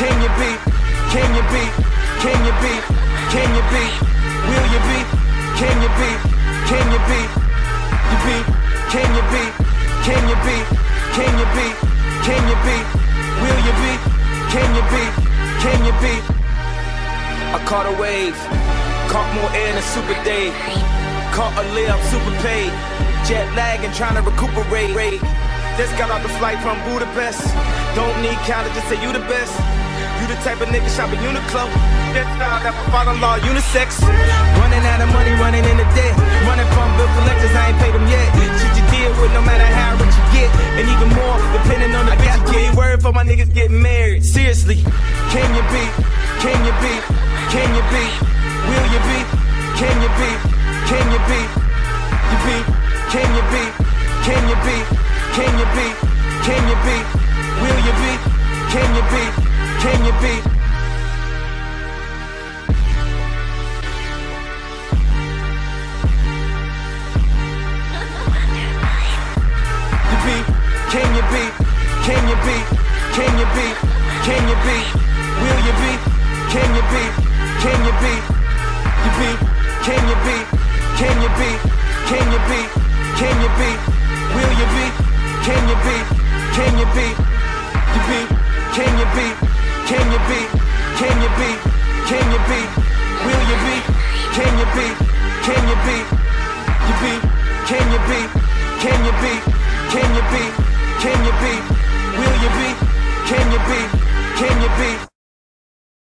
Can you beat? Can you beat? Can you beat? Can you beat? Will you beat? Can you beat? Can you beat? You beat? Can you beat? Can you beat? Can you beat? Can you beat? Will you beat? Can you beat? Can you beat? I caught a wave, caught more air than Super Dave. Caught a layup, super paid. Jet lag and trying to recuperate. Just got off the flight from Budapest. Don't need college to say you the best. You the type of nigga shop at Uniqlo. That style that my father-in-law unisex. Running out of money, running in the debt. Running from bill collectors, I ain't paid them yet. Shit you deal with no matter how rich you get. And even more, depending on the bitch you get. Word for my niggas getting married. Seriously. Can you beat? Can you beat? Can you beat? Will you beat? Can you beat? Can you beat? You beat? Can you beat? Can you beat? Can you beat? Can you beat? Will you beat? Can you beat? Can you beat? Can you beat? Can you beat? Can you beat? Can you beat? Will you beat? Can you beat? Can you beat? You beat? Can you beat? Can you beat? Can you beat? Can you beat? Will you beat? Can you beat? Can you beat? You beat? Can you beat? Can you beat? Can you beat? Can you beat? Will you beat? Can you beat? Can you beat? You beat? Can you beat? Can you beat? Can you beat? Can you beat? Will you beat? Can you beat? Can you beat?